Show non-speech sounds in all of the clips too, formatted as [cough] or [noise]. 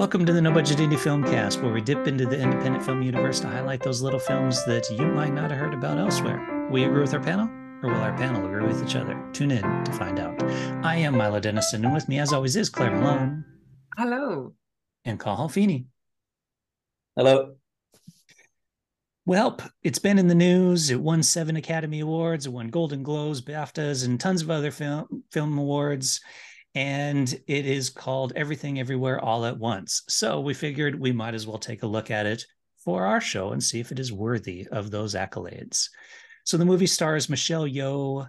Welcome to the No Budget Indie Film Cast, where we dip into the independent film universe to highlight those little films that you might not have heard about elsewhere. We agree with our panel, or will our panel agree with each other? Tune in to find out. I am Milo Dennison, and with me, as always, is Claire Malone. Hello. And Cathal Feeney. Hello. Well, it's been in the news. It won seven Academy Awards, it won Golden Globes, BAFTAs, and tons of other film film awards and it is called Everything Everywhere All at Once. So we figured we might as well take a look at it for our show and see if it is worthy of those accolades. So the movie stars Michelle Yeoh,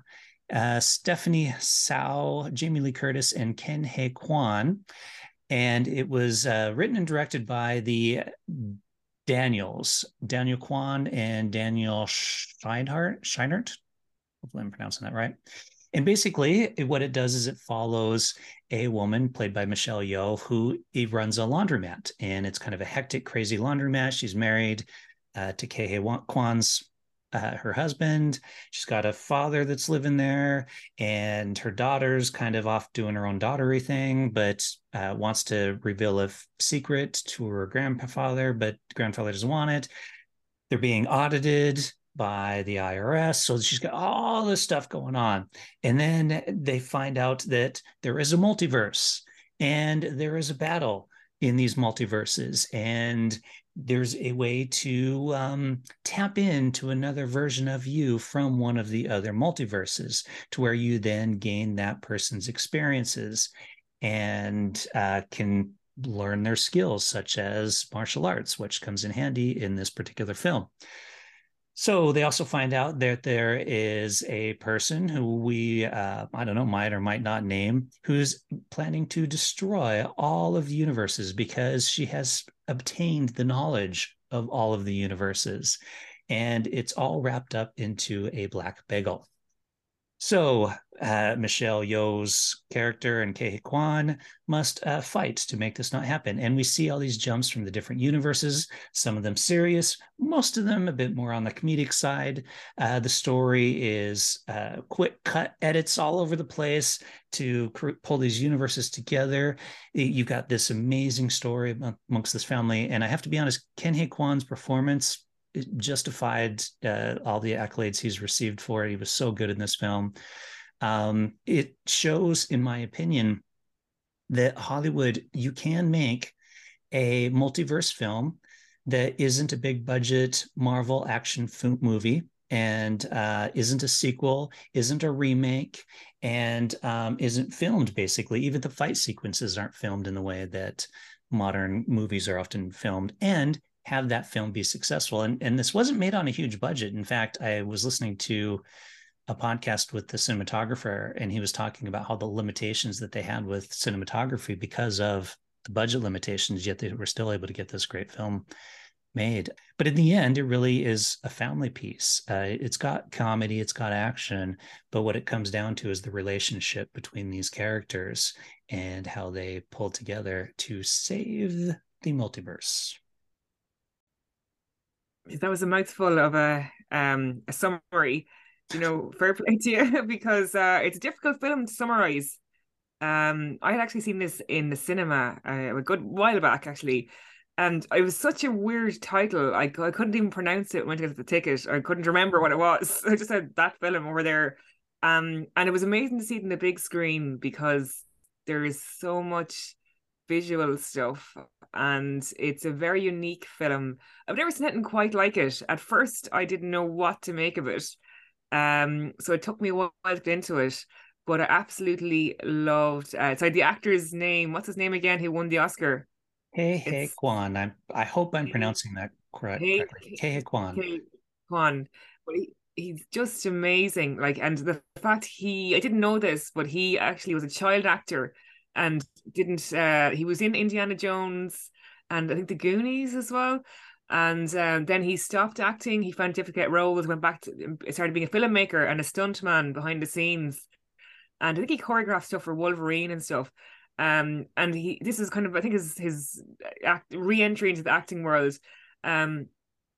uh, Stephanie Hsu, Jamie Lee Curtis, and Ke Huy Quan. And it was uh, written and directed by the Daniels, Daniel Kwan and Daniel. Scheinert. Hopefully, I'm pronouncing that right. And basically, what it does is it follows a woman played by Michelle Yeoh who runs a laundromat, and it's kind of a hectic, crazy laundromat. She's married uh, to Ke Huy Quan's uh, her husband. She's got a father that's living there, and her daughter's kind of off doing her own daughtery thing, but uh, wants to reveal a f- secret to her grandfather, but grandfather doesn't want it. They're being audited by the IRS. So she's got all this stuff going on. And then they find out that there is a multiverse and there is a battle in these multiverses. And there's a way to um, tap into another version of you from one of the other multiverses to where you then gain that person's experiences and uh, can learn their skills, such as martial arts, which comes in handy in this particular film. So they also find out that there is a person who we, uh, I don't know, might or might not name, who's planning to destroy all of the universes because she has obtained the knowledge of all of the universes. And it's all wrapped up into a black bagel. So uh, Michelle Yeoh's character and Ke Huy Quan must uh, fight to make this not happen. And we see all these jumps from the different universes, some of them serious, most of them a bit more on the comedic side. Uh, the story is uh, quick cut edits all over the place to pull these universes together. You got this amazing story amongst this family. And I have to be honest, Ke Huy Quan's performance justified uh, all the accolades he's received for it. He was so good in this film. Um, it shows, in my opinion, that Hollywood, you can make a multiverse film that isn't a big budget Marvel action movie and uh, isn't a sequel, isn't a remake, and um, isn't filmed basically. Even the fight sequences aren't filmed in the way that modern movies are often filmed. And have that film be successful. And and this wasn't made on a huge budget. In fact, I was listening to a podcast with the cinematographer, and he was talking about how the limitations that they had with cinematography because of the budget limitations, yet they were still able to get this great film made. But in the end, it really is a family piece. Uh, it's got comedy, it's got action, but what it comes down to is the relationship between these characters and how they pull together to save the multiverse that was a mouthful of a um a summary. You know, [laughs] fair play to you [laughs] because uh, it's a difficult film to summarize. Um, I had actually seen this in the cinema uh, a good while back, actually, and it was such a weird title. I, I couldn't even pronounce it when I got the ticket. I couldn't remember what it was. [laughs] I just said that film over there. Um, and it was amazing to see it in the big screen because there is so much visual stuff and it's a very unique film. I've never seen anything quite like it. At first, I didn't know what to make of it. Um, so it took me a while to get into it, but I absolutely loved. Uh, sorry, the actor's name. What's his name again? Who won the Oscar? Ke Huy Quan. I I hope I'm pronouncing that correct. Hey, Ke Huy Quan. Quan. But he, he's just amazing. Like, and the fact he, I didn't know this, but he actually was a child actor and didn't uh he was in Indiana Jones and I think the Goonies as well. And um, then he stopped acting. He found difficult roles, went back to started being a filmmaker and a stuntman behind the scenes. And I think he choreographed stuff for Wolverine and stuff. Um, and he this is kind of I think his his act, re-entry into the acting world. Um,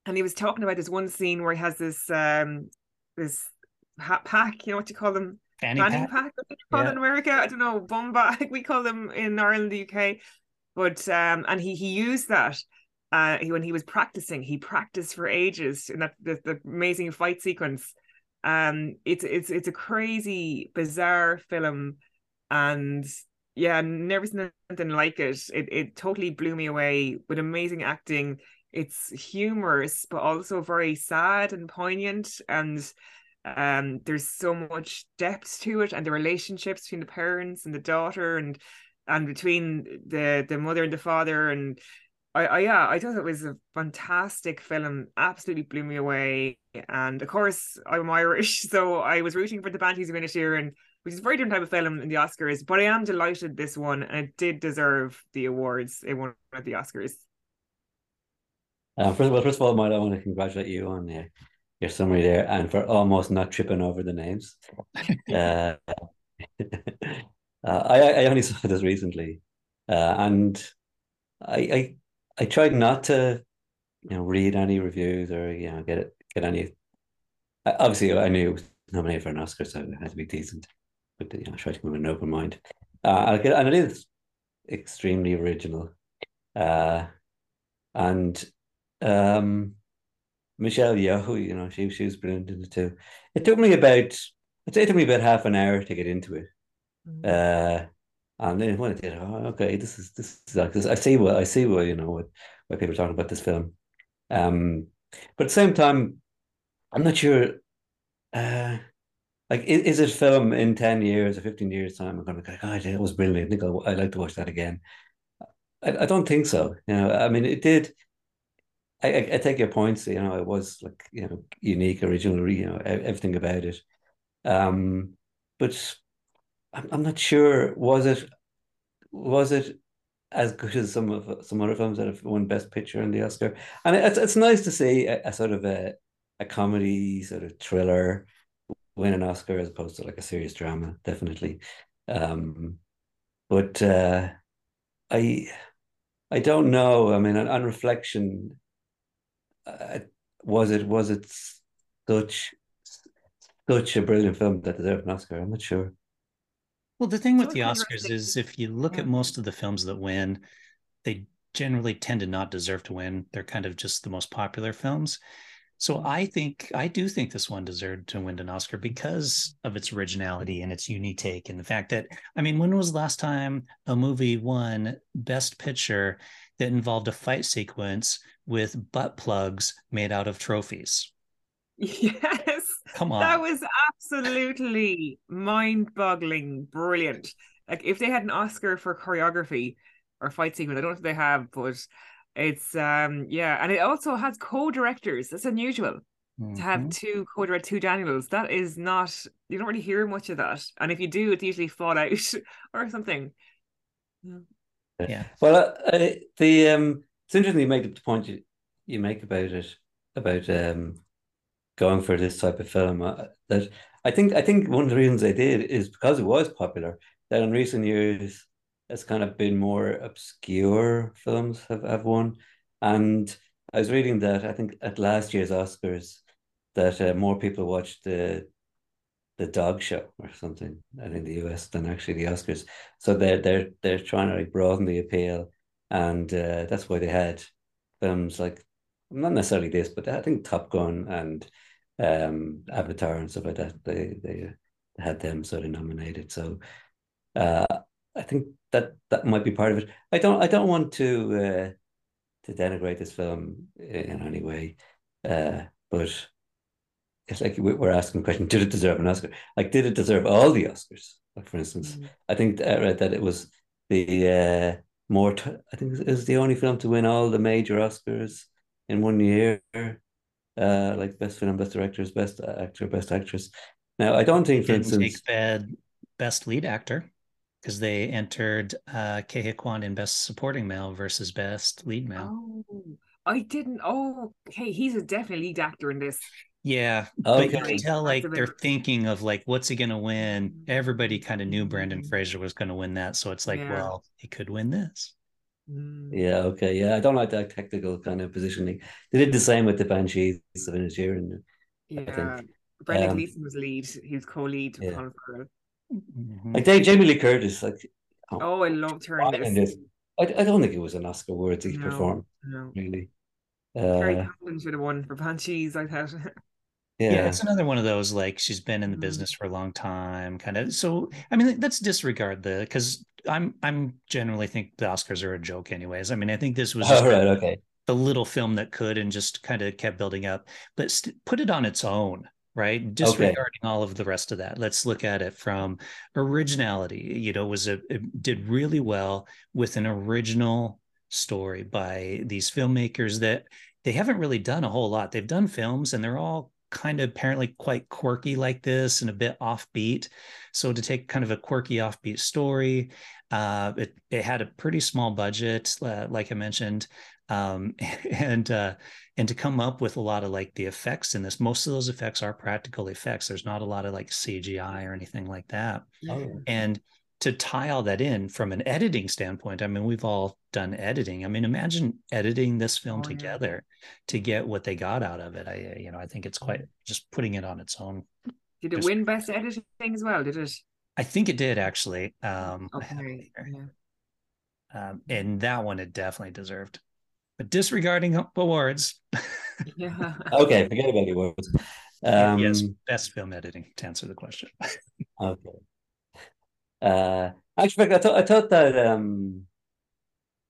and he was talking about this one scene where he has this um this hat pack, you know what you call them, fanny, fanny pack. pack call yeah. in America. I don't know, bum bag. [laughs] We call them in Ireland, the UK. but um, and he he used that uh, he, when he was practicing, he practiced for ages in that the, the amazing fight sequence. Um, it's it's it's a crazy, bizarre film, and yeah, never seen anything like it. It it totally blew me away with amazing acting. It's humorous, but also very sad and poignant, and um, there's so much depth to it, and the relationships between the parents and the daughter, and and between the the mother and the father, and I, I yeah, I thought it was a fantastic film. Absolutely blew me away. And of course, I'm [laughs] Irish, so I was rooting for the Banshees of Inisherin, which is a very different type of film in the Oscars. But I am delighted this one, and it did deserve the awards. It won at the Oscars. Uh, first of all, first of all, Mike, I want to congratulate you on uh, your summary there, and for almost not tripping over the names. [laughs] [laughs] uh, I I only saw this recently, uh, and I I I tried not to, you know, read any reviews or you know get it get any. Obviously, I knew it was nominated for an Oscar, so it had to be decent. But you know, I tried to go with an open mind. Uh, and it is extremely original, uh, and um, Michelle Yeoh, you know, she she was brilliant in it too. It took me about I'd say it took me about half an hour to get into it. Mm-hmm. Uh, and then when I did, oh, okay, this is this is like this. I see what I see what you know what what people are talking about this film. Um, but at the same time, I'm not sure. Uh, like, is, is it film in ten years or fifteen years time? I'm going to go, oh, it was brilliant. I think I'd like to watch that again. I, I don't think so. You know, I mean, it did. I, I take your points. You know, it was like you know unique, original. You know, everything about it. Um, but I'm, I'm not sure. Was it was it as good as some of some other films that have won Best Picture in the Oscar? And it's it's nice to see a, a sort of a a comedy sort of thriller win an Oscar as opposed to like a serious drama, definitely. Um, but uh, I I don't know. I mean, on, on reflection, uh, was it was it such such a brilliant film that deserved an Oscar? I'm not sure. Well, the thing with the Oscars is if you look at most of the films that win, they generally tend to not deserve to win. They're kind of just the most popular films. So. I think I do think this one deserved to win an Oscar because of its originality and its unique take and the fact that I mean, when was the last time a movie won Best Picture that involved a fight sequence with butt plugs made out of trophies? Yes. Come on. That was absolutely mind-boggling, brilliant. Like if they had an Oscar for choreography or fight sequence, I don't know if they have, but it's um yeah, and it also has co-directors. That's unusual mm-hmm. to have mm-hmm. two co-direct two Daniels. That is not you don't really hear much of that, and if you do, it's usually Fallout [laughs] or something. Yeah. Well, uh, the um, it's interesting you make the point you, you make about it about um going for this type of film. Uh, that I think I think one of the reasons they did is because it was popular. That in recent years, it's kind of been more obscure films have, have won. And I was reading that I think at last year's Oscars that uh, more people watched the the dog show or something in the US than actually the Oscars. So they're they're they're trying to like broaden the appeal, and uh, that's why they had films like not necessarily this, but I think Top Gun and um, Avatar and stuff like that. They they had them sort of nominated. So uh, I think that that might be part of it. I don't I don't want to uh, to denigrate this film in any way, uh, but it's like we're asking the question: Did it deserve an Oscar? Like, did it deserve all the Oscars? Like, for instance, mm-hmm. I think I read that it was the uh, more. T- I think it was the only film to win all the major Oscars in one year uh, like best film, best directors, best actor, best actress. Now, I don't think, for instance, bad best lead actor because they entered uh, Ke Huy Quan in best supporting male versus best lead male. Oh, I didn't. Oh, okay, he's a definitely lead actor in this. Yeah, okay. but you can tell like they're thinking of like what's he gonna win. Everybody kind of knew Brendan mm-hmm. Fraser was gonna win that, so it's like, yeah. well, he could win this. Mm. Yeah, okay. Yeah, I don't like that technical kind of positioning. They did the same with the Banshees of Inisherin. Yeah. Brendan um, Gleeson was lead. He was co-lead yeah. Mm-hmm. Like they, Jamie Lee Curtis, like oh, oh I loved her in this. I, I don't think it was an Oscar worthy No, performance, no. really. Kerry Uh, Condon should have won for Banshees, I thought. [laughs] Yeah. yeah. it's another one of those like she's been in the Mhm. business for a long time, kind of. So I mean, let's disregard the because I'm I'm generally think the Oscars are a joke, anyways. I mean, I think this was just All right, okay. the little film that could and just kind of kept building up, but st- put it on its own, right? Disregarding all of the rest of that. Let's look at it from originality. You know, was a it did really well with an original story by these filmmakers that they haven't really done a whole lot. They've done films and they're all kind of apparently quite quirky like this and a bit offbeat. So to take kind of a quirky offbeat story, uh, it it had a pretty small budget, uh, like I mentioned, um, [laughs] and uh, and to come up with a lot of like the effects in this. Most of those effects are practical effects. There's not a lot of like CGI or anything like that. Oh, And to tie all that in from an editing standpoint, I mean, we've all done editing. I mean, imagine editing this film Oh, yeah. together to get what they got out of it. I, you know, I think it's quite Mm. just putting it on its own. Did it Just- win Best Editing as well? Did it? I think it did actually. Um, I have Okay. Yeah. Um, and that one it definitely deserved. But disregarding awards, Yeah. [laughs] okay, forget about the awards. Um, yes, best film editing to answer the question. [laughs] Okay. Uh, actually, I thought I thought that um,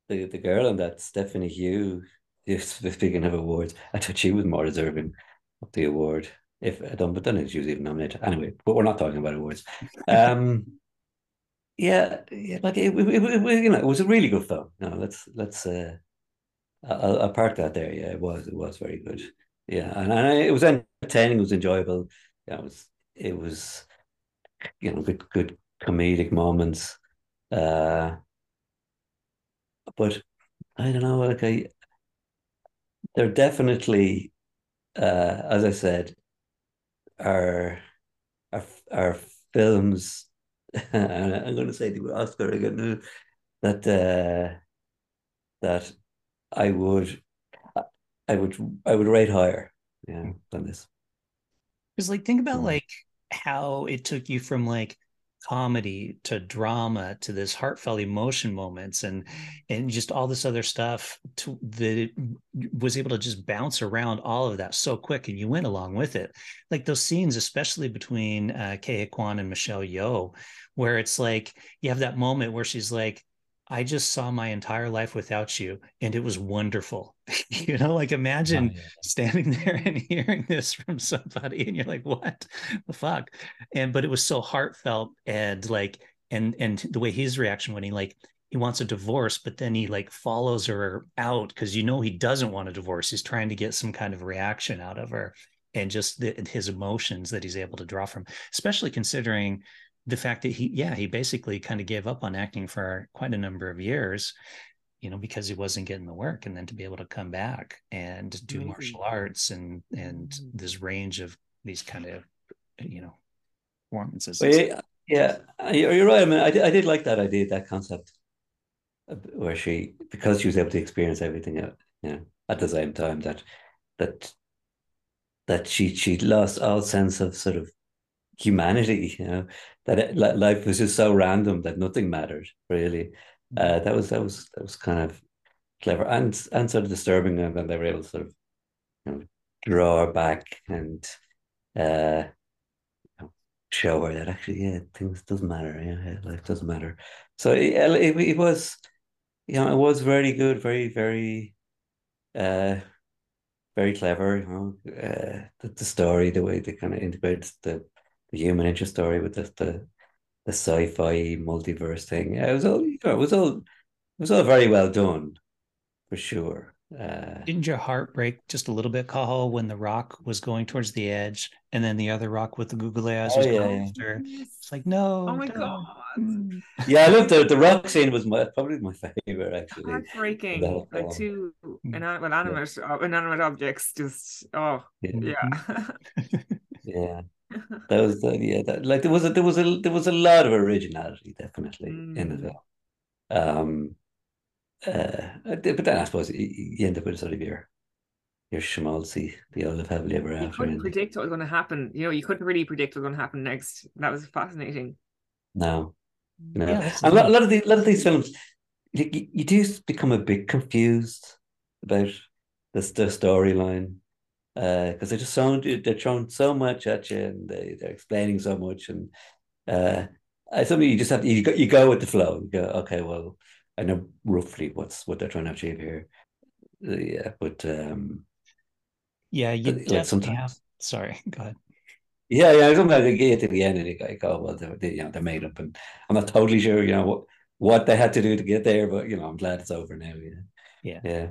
the the girl on that Stephanie Hsu. [laughs] Speaking of awards, I thought she was more deserving of the award. If I don't, but then she was even nominated anyway. But we're not talking about awards. Um, [laughs] yeah, yeah, like it, it, it, it- you know, it was a really good film. No, let's let's uh, I'll, I'll park that there. Yeah, it was it was very good. Yeah, and, and it was entertaining. It was enjoyable. Yeah, it was it was you know good good comedic moments. Uh, but I don't know. Like I, they're definitely, uh, as I said, are are are films. [laughs] I'm going to say the Oscar again. That uh, that I would, I would, I would rate higher. Yeah, than this. Because like think about Mm. like how it took you from like comedy to drama to this heartfelt emotion moments and and just all this other stuff to that it was able to just bounce around all of that so quick and you went along with it. Like those scenes especially between uh Ke Quan and Michelle Yeoh where it's like you have that moment where she's like I just saw my entire life without you and it was wonderful. [laughs] You know like imagine Oh, yeah. standing [laughs] there and hearing this from somebody and you're like what the fuck? And but it was so heartfelt and like and and the way his reaction when he like he wants a divorce but then he like follows her out because you know he doesn't want a divorce. He's trying to get some kind of reaction out of her and just the, his emotions that he's able to draw from especially considering the fact that he yeah he basically kind of gave up on acting for quite a number of years you know because he wasn't getting the work and then to be able to come back and do Amazing. martial arts and and Mhm. this range of these kind of you know performances Well, yeah, yeah, you're you're right. I mean, I did, I did like that idea, that concept, uh, where she, because she was able to experience everything, at, you know, at the same time that that that she she lost all sense of sort of humanity. [laughs] You know, that it, life was just so random that nothing mattered really. Uh, that was that was that was kind of clever and and sort of disturbing, and then they were able to sort of you know, draw her back and uh show her that actually, yeah, things doesn't matter. Yeah, life doesn't matter. So yeah, it, it was, you know, it was very good, very, very, uh, very clever. You know, uh, the, the story, the way they kind of integrated the human interest story with the the, the sci-fi multiverse thing. Yeah, it was all, you know, it was all, it was all very well done, for sure. Uh, Didn't your heart break just a little bit, Cathal, when the rock was going towards the edge and then the other rock with the googly eyes Oh, was yeah, going yeah. after? It's like, no. Oh my don't. god. Mm. yeah, I loved the the rock scene was my probably my favorite actually. Heartbreaking. whole Like film. two inan- well, animate uh, inanimate objects just oh Yeah. yeah. [laughs] Yeah, that was the yeah that like there was a there was a there was a lot of originality definitely in the Mm. film. Um, uh, but then I suppose you, you end up with sort of your your schmaltzy, the olive heavily ever you couldn't ending. predict what was going to happen. You know, you couldn't really predict what was going to happen next. That was fascinating. No, no, Yeah, and a lot, a lot of the a lot of these films, you, you do become a bit confused about this the storyline because uh, they're just so they're throwing so much at you and they, they're explaining so much and uh something you just have to you go, you go with the flow. You go okay well I know roughly what's what they're trying to achieve here. Uh, yeah but um yeah you but, like sometimes, have [laughs] sorry go ahead. Yeah yeah I sometimes you get to the end and you go oh well they're, they, you know they're made up and I'm not totally sure you know what what they had to do to get there but you know I'm glad it's over now yeah yeah. Yeah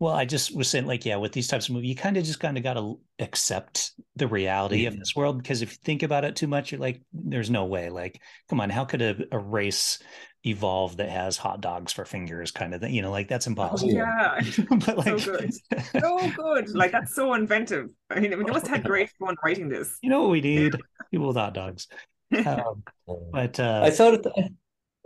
well, I just was saying, like, yeah, with these types of movies, you kind of just kind of got to accept the reality mm-hmm. of this world because if you think about it too much, you're like, there's no way. Like, come on, how could a, a race evolve that has hot dogs for fingers, kind of thing? You know, like that's oh, impossible. Oh, yeah, [laughs] but like, so good, [laughs] so good. Like that's so inventive. I mean, we must have had [laughs] great fun writing this. You know what we need? People with hot dogs. Um, but uh, I thought it.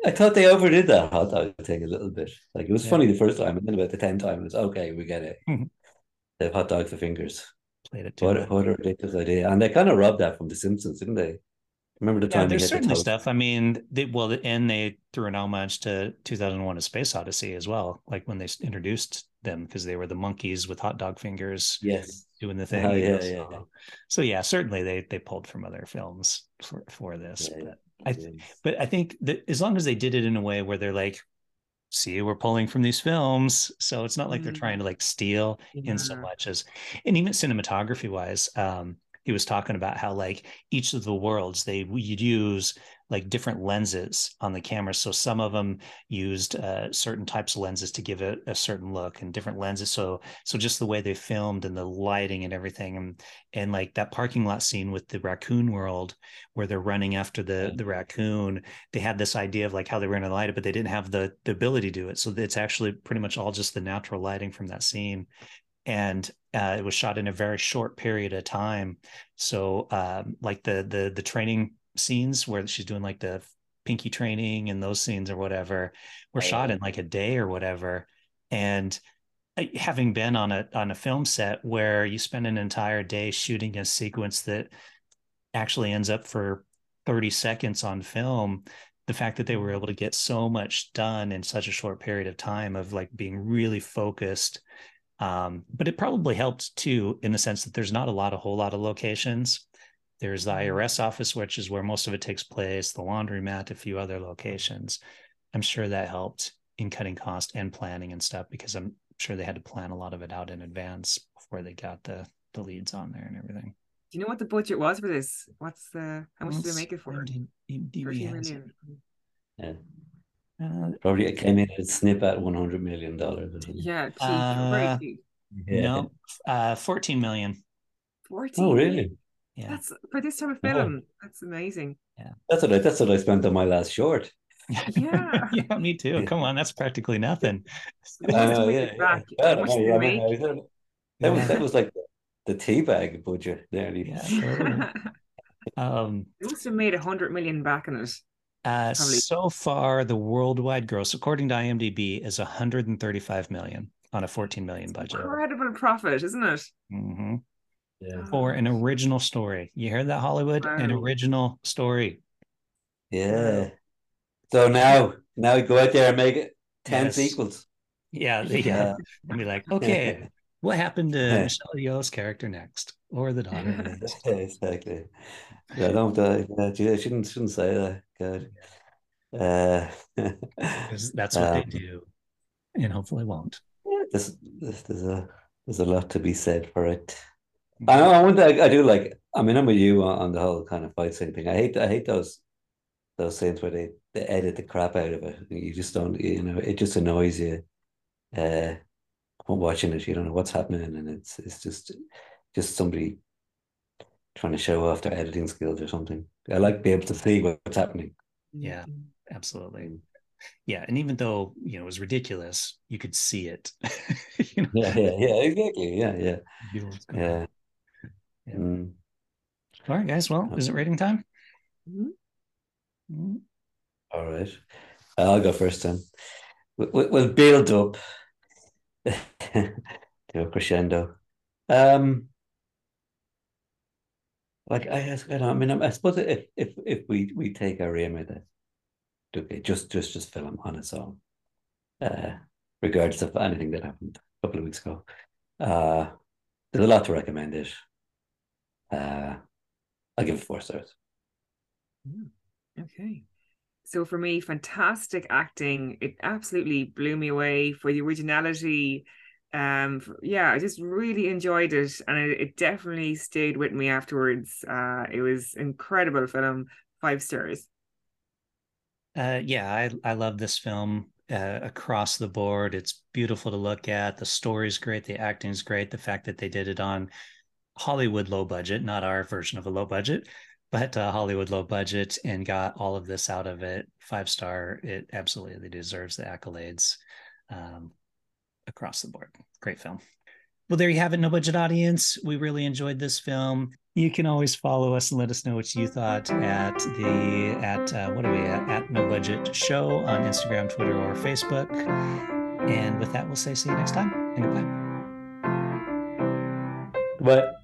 I thought they overdid that hot dog thing a little bit. Like it was yeah. funny the first time, and then about the tenth time, it's okay, we get it. Mm-hmm. They have hot dog for fingers. Played it too. What, what a ridiculous idea! And they kind of robbed that from The Simpsons, didn't they? Remember the time? Yeah, there's certainly the stuff. I mean, they, well, and they threw an homage to 2001: A Space Odyssey as well, like when they introduced them because they were the monkeys with hot dog fingers. Yes, doing the thing. Oh, yeah, so, yeah. So yeah, certainly they they pulled from other films for for this. Yeah, but I, but I think that as long as they did it in a way where they're like, see, we're pulling from these films, so it's not like they're trying to like steal yeah. in so much as, and even cinematography wise, um, he was talking about how like each of the worlds they you'd use like different lenses on the camera. So some of them used uh, certain types of lenses to give it a certain look and different lenses. So so just the way they filmed and the lighting and everything and and like that parking lot scene with the raccoon world where they're running after the the raccoon. They had this idea of like how they were going to light it, but they didn't have the the ability to do it. So it's actually pretty much all just the natural lighting from that scene and uh, it was shot in a very short period of time. So, um, like the the the training scenes where she's doing like the pinky training and those scenes or whatever were shot in like a day or whatever. And having been on a on a film set where you spend an entire day shooting a sequence that actually ends up for 30 seconds on film the fact that they were able to get so much done in such a short period of time of like being really focused um, but it probably helped too in the sense that there's not a lot a whole lot of locations there's the mm-hmm. IRS office, which is where most of it takes place, the laundromat, a few other locations. I'm sure that helped in cutting cost and planning and stuff because I'm sure they had to plan a lot of it out in advance before they got the the leads on there and everything. Do you know what the budget was for this? What's the how much did they make it for? 30 million. Yeah. Uh, Probably it came in at a snip at one hundred million dollars. Yeah, cheap, uh. Yeah. No, uh, fourteen million. Fourteen. Oh, really? Yeah. That's for this type of film. Yeah. That's amazing. Yeah. That's what I that's what I spent on my last short. Yeah. [laughs] yeah, me too. Come on, that's practically nothing. Uh, yeah, yeah. that, was that was like the tea bag budget nearly. Yeah, [laughs] totally. um it must have made a hundred million back in it. Uh, so far, the worldwide gross, according to IMDb, is 135 million on a 14 million budget. Incredible profit, isn't it? Mm-hmm yeah. for an original story. You heard that, Hollywood? Wow. An original story. Yeah. So now, now go out there and make it 10 yes. sequels. Yeah. [laughs] Yeah. and be like, okay, [laughs] what happened to yeah. Michelle Yeoh's character next? Or the daughter? [laughs] exactly. Yeah, don't, uh, yeah, shouldn't, shouldn't say that. God. Uh, that's what um, they do. And hopefully won't. Yeah, there's, there's, a, there's a lot to be said for it. I. I want. I, I do like. I mean, I'm with you on, on the whole kind of fight scene thing. I hate. I hate those those scenes where they, they edit the crap out of it. You just don't. You know, it just annoys you. Uh, watching it, you don't know what's happening, and it's it's just just somebody trying to show off their editing skills or something. I like to be able to see what's happening. Yeah, absolutely. Mm. Yeah, and even though you know it was ridiculous, you could see it. [laughs] you know? Yeah, yeah, yeah, exactly. Yeah, yeah, yeah. Yeah. Mm. All right, guys. Well, is it rating time? Mm-hmm. Mm-hmm. All right. I'll go first then. We'll build up [laughs] to a crescendo. Um, like I, I don't. I mean, I suppose if if if we we take our aim at it, okay, just just just film on its own, uh, regardless of anything that happened a couple of weeks ago. Uh, there's a lot to recommend it. Uh, I'll give it four stars. Okay. So for me, fantastic acting. It absolutely blew me away for the originality. Um, yeah, I just really enjoyed it, and it, it definitely stayed with me afterwards. Uh, it was incredible film, five stars. Uh, yeah, I I love this film uh, across the board. It's beautiful to look at. The story's great. The acting's great. The fact that they did it on Hollywood low budget, not our version of a low budget, but uh, Hollywood low budget and got all of this out of it. Five star. It absolutely deserves the accolades um, across the board. Great film. Well, there you have it, no budget audience. We really enjoyed this film. You can always follow us and let us know what you thought at the at uh, what are we at at no budget show on Instagram, Twitter, or Facebook. And with that, we'll say see you next time and goodbye. But